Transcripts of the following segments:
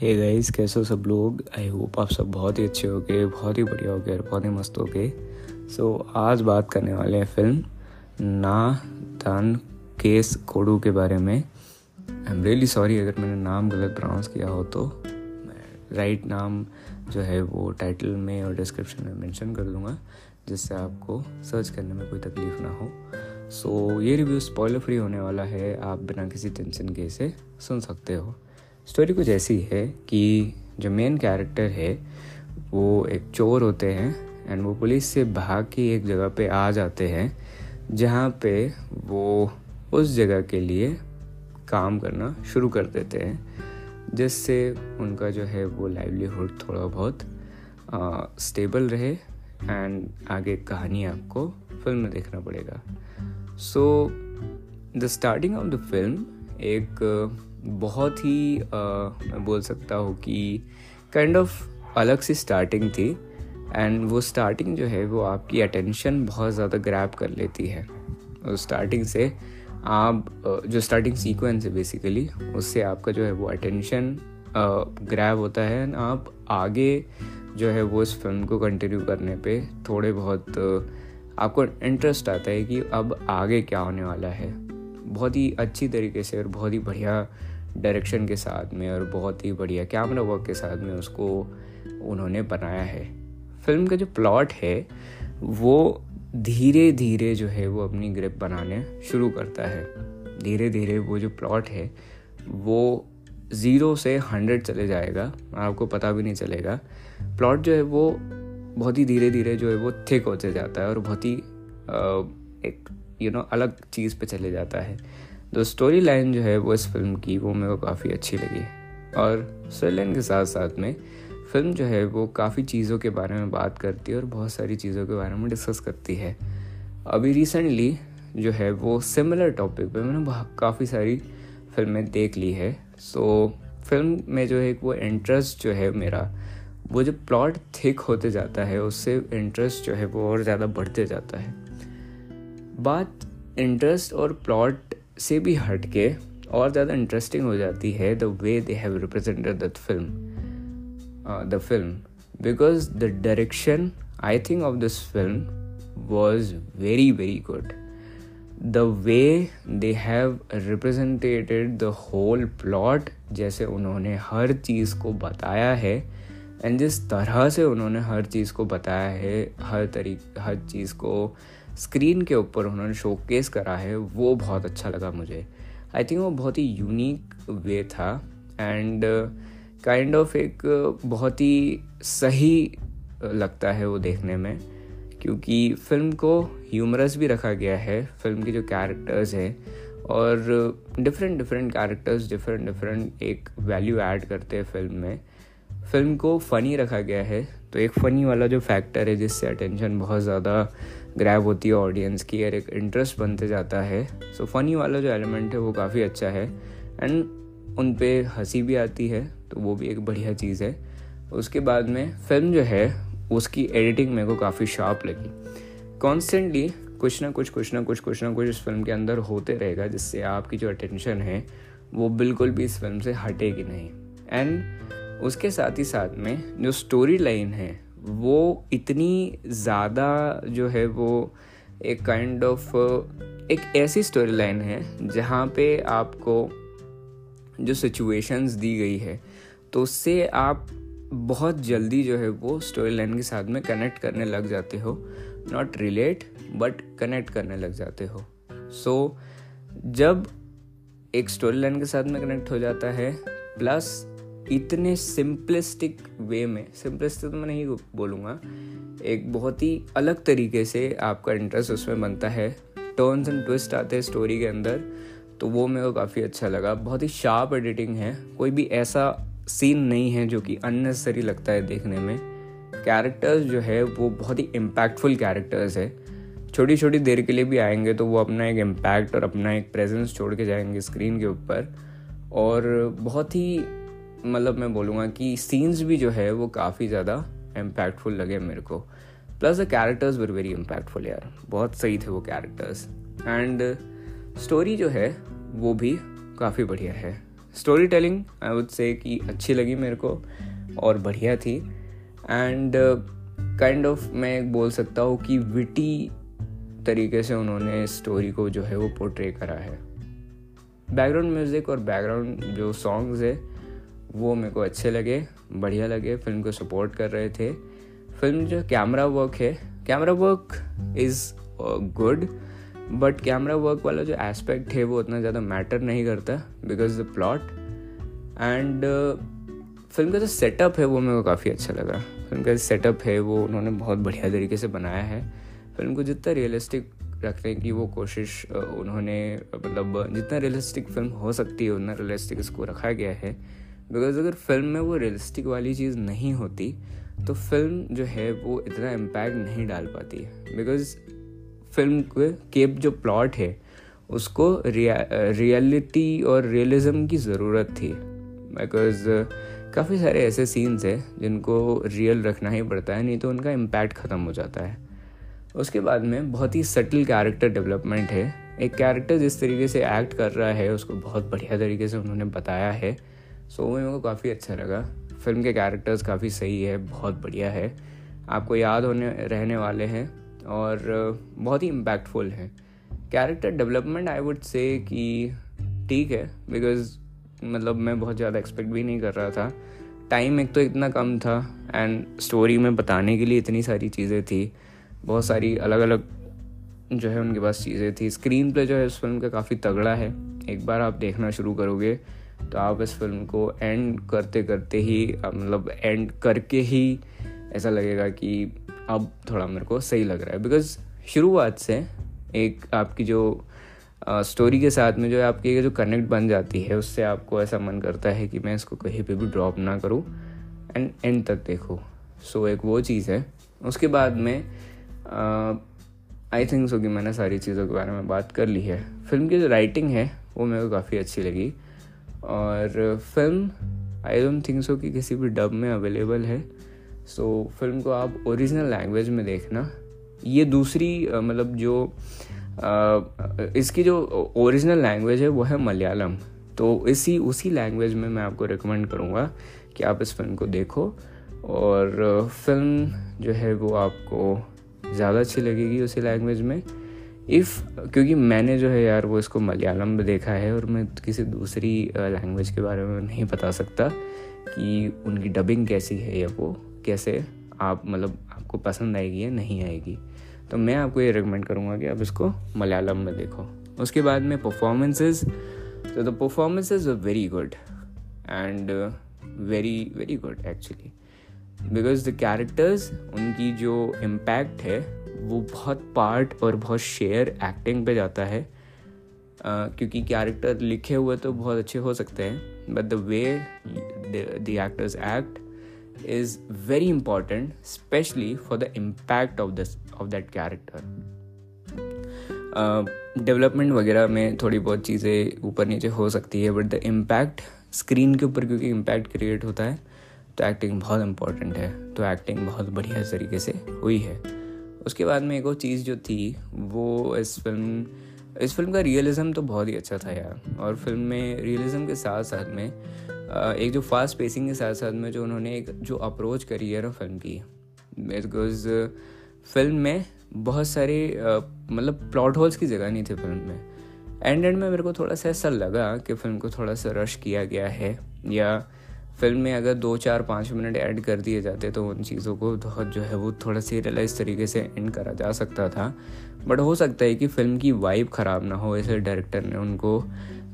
Hey guys कैसे हो सब लोग? आई होप आप सब बहुत ही अच्छे हो गए बहुत ही बढ़िया हो गए और बहुत ही मस्त हो गए सो so, आज बात करने वाले हैं फ़िल्म ना तन केस कोडू के बारे में। आई एम रियली सॉरी अगर मैंने नाम गलत प्रोनाउंस किया हो तो मैं राइट नाम जो है वो टाइटल में और डिस्क्रिप्शन में मेंशन कर दूँगा जिससे आपको सर्च करने में कोई तकलीफ़ ना हो। सो so, ये रिव्यू स्पॉइलर फ्री होने वाला है आप बिना किसी टेंशन के इसे सुन सकते हो। स्टोरी कुछ ऐसी है कि जो मेन कैरेक्टर है, वो एक चोर होते हैं एंड वो पुलिस से भाग के एक जगह पे आ जाते हैं, जहाँ पे वो उस जगह के लिए काम करना शुरू कर देते हैं, जिससे उनका जो है वो लाइवलीहुड थोड़ा बहुत स्टेबल रहे एंड आगे कहानी आपको फ़िल्म में देखना पड़ेगा। So the starting of the film एक बहुत ही आ, मैं बोल सकता हूँ कि काइंड kind ऑफ़ of अलग सी स्टार्टिंग थी एंड वो स्टार्टिंग जो है वो आपकी अटेंशन बहुत ज़्यादा ग्रैप कर लेती है। उस स्टार्टिंग से आप जो स्टार्टिंग सीक्वेंस है बेसिकली उससे आपका जो है वो अटेंशन ग्रैब होता है एंड आप आगे जो है वो इस फ़िल्म को कंटिन्यू करने पे थोड़े बहुत आपको इंटरेस्ट आता है कि अब आगे क्या होने वाला है। बहुत ही अच्छी तरीके से और बहुत ही बढ़िया डायरेक्शन के साथ में और बहुत ही बढ़िया कैमरा वर्क के साथ में उसको उन्होंने बनाया है। फ़िल्म का जो प्लॉट है वो धीरे धीरे जो है वो अपनी ग्रिप बनाने शुरू करता है। धीरे धीरे वो जो प्लॉट है वो ज़ीरो से हंड्रेड चले जाएगा आपको पता भी नहीं चलेगा। प्लॉट जो है वो बहुत ही धीरे धीरे जो है वो थिक होते जाता है और बहुत ही एक यू you नो know, अलग चीज़ पे चले जाता है। जो स्टोरी लाइन जो है वो इस फ़िल्म की वो मेरे को काफ़ी अच्छी लगी और स्टोरी के साथ साथ में फ़िल्म जो है वो काफ़ी चीज़ों के बारे में बात करती है और बहुत सारी चीज़ों के बारे में डिस्कस करती है। अभी रिसेंटली जो है वो सिमिलर टॉपिक पे मैंने काफ़ी सारी फ़िल्में देख ली है। सो फ़िल्म में जो है वो इंटरेस्ट जो है मेरा, वो जो प्लॉट थिक होते जाता है, उससे इंटरेस्ट जो है वो और ज़्यादा बढ़ते जाता है। बात इंटरेस्ट और प्लॉट से भी हट के और ज़्यादा इंटरेस्टिंग हो जाती है the way they have represented that film the film because the direction I think of this film was very very good the way they have represented the whole plot जैसे उन्होंने हर चीज़ को बताया है एंड जिस तरह से उन्होंने हर चीज़ को बताया है, हर तरी, हर चीज़ को स्क्रीन के ऊपर उन्होंने शोकेस करा है, वो बहुत अच्छा लगा मुझे। आई थिंक वो बहुत ही यूनिक वे था एंड काइंड ऑफ़ एक बहुत ही सही लगता है वो देखने में, क्योंकि फ़िल्म को ह्यूमरस भी रखा गया है फ़िल्म के जो कैरेक्टर्स हैं और different different characters different different एक वैल्यू ऐड करते हैं फ़िल्म में। फ़िल्म को फ़नी रखा गया है तो एक फ़नी वाला जो फैक्टर है जिससे अटेंशन बहुत ज़्यादा ग्रैब होती है ऑडियंस की और एक इंटरेस्ट बनते जाता है। सो so, फ़नी वाला जो एलिमेंट है वो काफ़ी अच्छा है। एंड उन पर हँसी भी आती है तो वो भी एक बढ़िया चीज़ है। उसके बाद में फ़िल्म जो है उसकी एडिटिंग मेरे को काफ़ी शार्प लगी। कॉन्स्टेंटली कुछ ना कुछ कुछ ना कुछ कुछ ना कुछ इस फ़िल्म के अंदर होते रहेगा जिससे आपकी जो अटेंशन है वो बिल्कुल भी इस फ़िल्म से हटेगी नहीं। एंड उसके साथ ही साथ में जो स्टोरी लाइन है वो इतनी ज़्यादा जो है वो एक काइंड kind ऑफ़ of, एक ऐसी स्टोरी लाइन है जहाँ पे आपको जो सिचुएशंस दी गई है तो उससे आप बहुत जल्दी जो है वो स्टोरी लाइन के साथ में कनेक्ट करने लग जाते हो। नॉट रिलेट बट कनेक्ट करने लग जाते हो। सो so, जब एक स्टोरी लाइन के साथ में कनेक्ट हो जाता है प्लस इतने सिंपलिस्टिक वे में सिंपलिस्टिक तो मैं नहीं बोलूँगा, एक बहुत ही अलग तरीके से आपका इंटरेस्ट उसमें बनता है। टर्न्स एंड ट्विस्ट आते हैं स्टोरी के अंदर तो वो मेरे को काफ़ी अच्छा लगा। बहुत ही शार्प एडिटिंग है, कोई भी ऐसा सीन नहीं है जो कि अननेसेसरी लगता है देखने में। कैरेक्टर्स जो है, वो बहुत ही इम्पैक्टफुल कैरेक्टर्स है। छोटी छोटी देर के लिए भी आएँगे तो वो अपना एक इम्पैक्ट और अपना एक प्रेजेंस छोड़ के जाएँगे स्क्रीन के ऊपर। और बहुत ही मतलब मैं बोलूँगा कि सीन्स भी जो है वो काफ़ी ज़्यादा इम्पैक्टफुल लगे मेरे को। Plus the characters were very impactful यार। बहुत सही थे वो कैरेक्टर्स एंड स्टोरी जो है, वो भी काफ़ी बढ़िया है। Story telling I would say कि अच्छी लगी मेरे को और बढ़िया थी। एंड काइंड ऑफ़ मैं बोल सकता हूँ कि विटी तरीके से उन्होंने स्टोरी को जो है वो पोर्ट्रे करा है। बैकग्राउंड म्यूज़िक और बैकग्राउंड जो सॉन्ग्स है वो मेरे को अच्छे लगे, बढ़िया लगे फ़िल्म को सपोर्ट कर रहे थे। फ़िल्म जो कैमरा वर्क है camera work is good but camera work वाला जो एस्पेक्ट है वो उतना ज़्यादा मैटर नहीं करता because the plot and film का जो सेटअप है वो मेरे को काफ़ी अच्छा लगा। फ़िल्म का जो सेटअप है वो उन्होंने बहुत बढ़िया तरीके से बनाया है। फ़िल्म को जितना रियलिस्टिक रखने की वो कोशिश उन्होंने मतलब जितना रियलिस्टिक फ़िल्म हो सकती है, उतना रियलिस्टिक इसको रखा गया है। बिकॉज़ अगर फ़िल्म में वो रियलिस्टिक वाली चीज़ नहीं होती तो फ़िल्म जो है वो इतना इम्पैक्ट नहीं डाल पाती बिकॉज़ फ़िल्म के जो प्लॉट है, उसको रियलिटी और रियलिज्म की ज़रूरत थी। बिकॉज़ काफ़ी सारे ऐसे सीन्स हैं, जिनको रियल रखना ही पड़ता है, नहीं तो उनका इम्पैक्ट ख़त्म हो जाता है। उसके बाद में बहुत ही सटल कैरेक्टर डेवलपमेंट है। एक कैरेक्टर जिस तरीके से एक्ट कर रहा है, उसको बहुत बढ़िया तरीके से उन्होंने बताया है। सो वो मेरे को काफ़ी अच्छा लगा। फ़िल्म के कैरेक्टर्स काफ़ी सही है, बहुत बढ़िया है। आपको याद होने, रहने वाले हैं और बहुत ही इम्पैक्टफुल है। Character development I would say कि ठीक है बिकॉज़ मतलब मैं बहुत ज़्यादा एक्सपेक्ट भी नहीं कर रहा था। टाइम एक तो इतना कम था एंड स्टोरी में बताने के लिए इतनी सारी चीज़ें थी। बहुत सारी अलग अलग जो है उनके पास चीज़ें थी। स्क्रीन प्ले जो है इस फ़िल्म का काफ़ी तगड़ा है। एक बार आप देखना शुरू करोगे तो आप इस फ़िल्म को एंड करते करते ही मतलब एंड करके ही ऐसा लगेगा कि अब थोड़ा मेरे को सही लग रहा है। बिकॉज़ शुरुआत से एक आपकी जो स्टोरी के साथ में जो है आपकी जो कनेक्ट बन जाती है उससे आपको ऐसा मन करता है कि मैं इसको कहीं पे भी ड्रॉप ना करूँ एंड एंड तक देखूँ। सो so, एक वो चीज़ है। उसके बाद में आई थिंक सो कि मैंने सारी चीज़ों के बारे में बात कर ली है। फ़िल्म की जो राइटिंग है वो मेरे को काफ़ी अच्छी लगी। और film I don't think so कि किसी भी डब में अवेलेबल है। सो so, फ़िल्म को आप ओरिजिनल लैंग्वेज में देखना। ये दूसरी मतलब जो आ, इसकी जो ओरिजिनल लैंग्वेज है वो है मलयालम। तो इसी उसी लैंग्वेज में मैं आपको रिकमेंड करूँगा कि आप इस फ़िल्म को देखो। और फ़िल्म जो है वो आपको ज़्यादा अच्छी लगेगी उसी लैंग्वेज में। इफ़ क्योंकि मैंने जो है यार वो इसको मलयालम में देखा है और मैं किसी दूसरी लैंग्वेज के बारे में नहीं बता सकता कि उनकी डबिंग कैसी है या वो कैसे आप मतलब आपको पसंद आएगी या नहीं आएगी। तो मैं आपको ये रिकमेंड करूँगा कि आप इसको मलयालम में देखो। उसके बाद में परफॉर्मेंसेज तो the performances are very good and very very good actually because the characters उनकी जो इम्पैक्ट है वो बहुत पार्ट और बहुत शेयर एक्टिंग पे जाता है। uh, क्योंकि कैरेक्टर लिखे हुए तो बहुत अच्छे हो सकते हैं but the way the actors act is very important specially for the impact of this of that character development वगैरह में थोड़ी बहुत चीज़ें ऊपर नीचे हो सकती है बट द इम्पैक्ट स्क्रीन के ऊपर क्योंकि इम्पैक्ट क्रिएट होता है तो एक्टिंग बहुत इंपॉर्टेंट है तो एक्टिंग बहुत बढ़िया तरीके से हुई है। उसके बाद में एक और चीज़ जो थी, वो इस फ़िल्म इस फ़िल्म का रियलिज़म तो बहुत ही अच्छा था यार। और फ़िल्म में रियलिज़म के साथ साथ में एक जो फास्ट पेसिंग के साथ साथ में जो उन्होंने एक जो अप्रोच करी है ना फ़िल्म की बिकॉज़ फ़िल्म में बहुत सारे मतलब प्लॉट होल्स की जगह नहीं थे फ़िल्म में। एंड एंड में मेरे को थोड़ा सा ऐसा लगा कि फ़िल्म को थोड़ा सा रश किया गया है, या फ़िल्म में अगर दो चार पाँच मिनट ऐड कर दिए जाते तो उन चीज़ों को बहुत जो है वो थोड़ा सीरियलाइज तरीके से एंड करा जा सकता था। बट हो सकता है कि फ़िल्म की वाइब ख़राब ना हो इसलिए डायरेक्टर ने उनको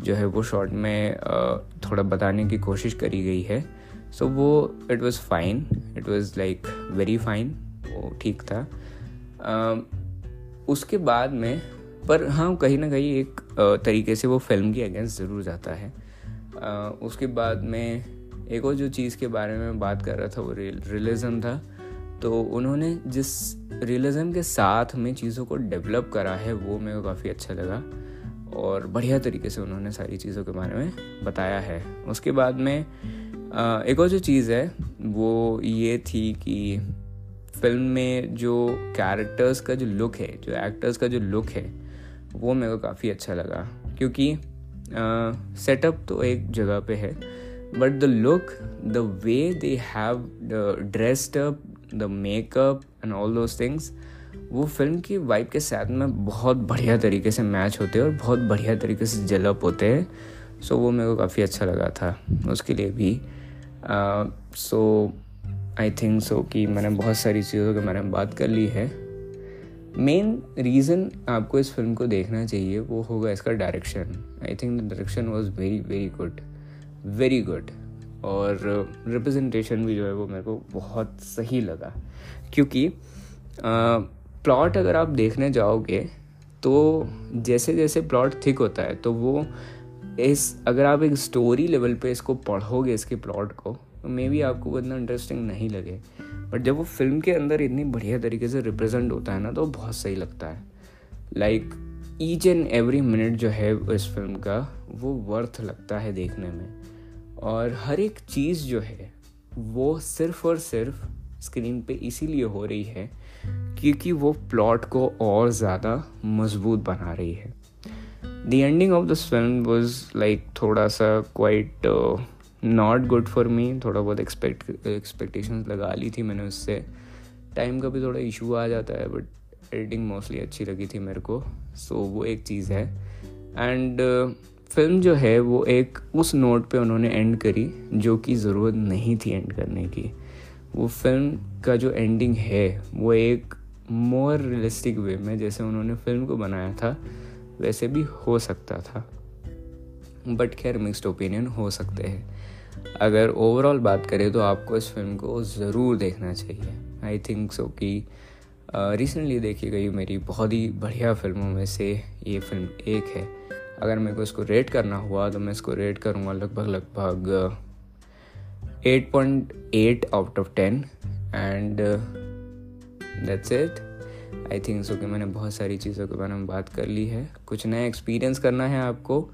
जो है वो शॉर्ट में थोड़ा बताने की कोशिश करी गई है। सो so, वो it was fine it was like very fine वो ठीक था। उसके बाद में पर हाँ कहीं ना कहीं एक तरीके से वो फ़िल्म के अगेंस्ट ज़रूर जाता है। उसके बाद में एक और जो चीज़ के बारे में बात कर रहा था वो रियलिज़म था। तो उन्होंने जिस रियलिज़म के साथ में चीज़ों को डेवलप करा है, वो मेरे को काफ़ी अच्छा लगा। और बढ़िया तरीके से उन्होंने सारी चीज़ों के बारे में बताया है। उसके बाद में एक और जो चीज़ है, वो ये थी कि फ़िल्म में जो कैरेक्टर्स का जो लुक है, जो एक्टर्स का जो लुक है, वो मेरे को काफ़ी अच्छा लगा। क्योंकि सेटअप तो एक जगह पे है but the look the way they have the dressed up the makeup and all those things वो फ़िल्म की वाइब के साथ में बहुत बढ़िया तरीके से मैच होते हैं और बहुत बढ़िया तरीके से जलअप होते हैं। सो so, वो मेरे को काफ़ी अच्छा लगा था उसके लिए भी। सो आई थिंक सो कि मैंने बहुत सारी चीज़ों के बारे में बात कर ली है। मेन रीज़न आपको इस फ़िल्म को देखना चाहिए वो होगा इसका direction I think the direction was very very good very good और रिप्रेजेंटेशन भी जो है वो मेरे को बहुत सही लगा। क्योंकि प्लॉट अगर आप देखने जाओगे तो जैसे जैसे प्लॉट थिक होता है तो वो इस, अगर आप एक स्टोरी लेवल पे इसको पढ़ोगे, इसके प्लॉट को तो मे बी आपको वो इतना इंटरेस्टिंग नहीं लगे। बट जब वो फ़िल्म के अंदर इतनी बढ़िया तरीके से रिप्रेजेंट होता है ना तो बहुत सही लगता है। Like each and every minute जो है इस फ़िल्म का, वो वर्थ लगता है देखने में। और हर एक चीज़ जो है वो सिर्फ़ और सिर्फ़ स्क्रीन पे इसीलिए हो रही है क्योंकि वो प्लॉट को और ज़्यादा मज़बूत बना रही है। The ending of this film was like थोड़ा सा quite not good for me थोड़ा बहुत एक्सपेक्ट एक्सपेक्टेशन लगा ली थी मैंने उससे। टाइम का भी थोड़ा इशू आ जाता है बट एडिटिंग मोस्टली अच्छी लगी थी मेरे को। सो so, वो एक चीज़ है। एंड फ़िल्म जो है वो एक उस नोट पे उन्होंने एंड करी जो कि ज़रूरत नहीं थी एंड करने की। वो फ़िल्म का जो एंडिंग है, वो एक मोर रियलिस्टिक वे में जैसे उन्होंने फ़िल्म को बनाया था, वैसे भी हो सकता था। बट खैर मिक्सड ओपिनियन हो सकते हैं। अगर ओवरऑल बात करें तो आपको इस फ़िल्म को ज़रूर देखना चाहिए। आई थिंक सो कि रिसेंटली देखी गई मेरी बहुत ही बढ़िया फ़िल्मों में से ये फ़िल्म एक है। अगर मेरे को इसको रेट करना हुआ तो मैं इसको रेट करूँगा लगभग लगभग eight point eight out of ten and that's it I think so कि मैंने बहुत सारी चीज़ों के बारे में बात कर ली है। कुछ नया एक्सपीरियंस करना है आपको।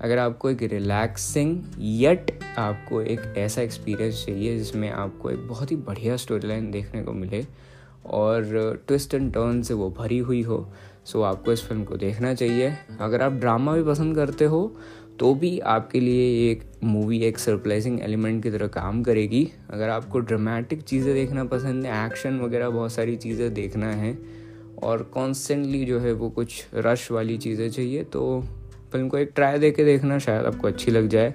अगर आपको एक रिलैक्सिंग येट आपको एक ऐसा एक्सपीरियंस चाहिए, जिसमें आपको एक बहुत ही बढ़िया स्टोरी लाइन देखने को मिले, और ट्विस्ट एंड टर्न से वो भरी हुई हो सो so, आपको इस फ़िल्म को देखना चाहिए। अगर आप ड्रामा भी पसंद करते हो तो भी आपके लिए एक मूवी एक सरप्राइजिंग एलिमेंट की तरह काम करेगी। अगर आपको ड्रामेटिक चीज़ें देखना पसंद है एक्शन वगैरह बहुत सारी चीज़ें देखना है और कॉन्स्टेंटली जो है वो कुछ रश वाली चीज़ें चाहिए तो फ़िल्म को एक ट्राई दे के देखना शायद आपको अच्छी लग जाए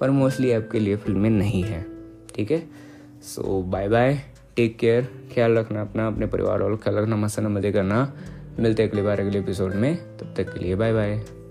पर मोस्टली आपके लिए फ़िल्में नहीं है। ठीक है? So bye bye take care ख्याल रखना अपना अपने परिवार वालों ख्याल रखना मस्त मज़े करना। मिलते हैं अगली बार अगले एपिसोड में। तब तक के लिए बाय बाय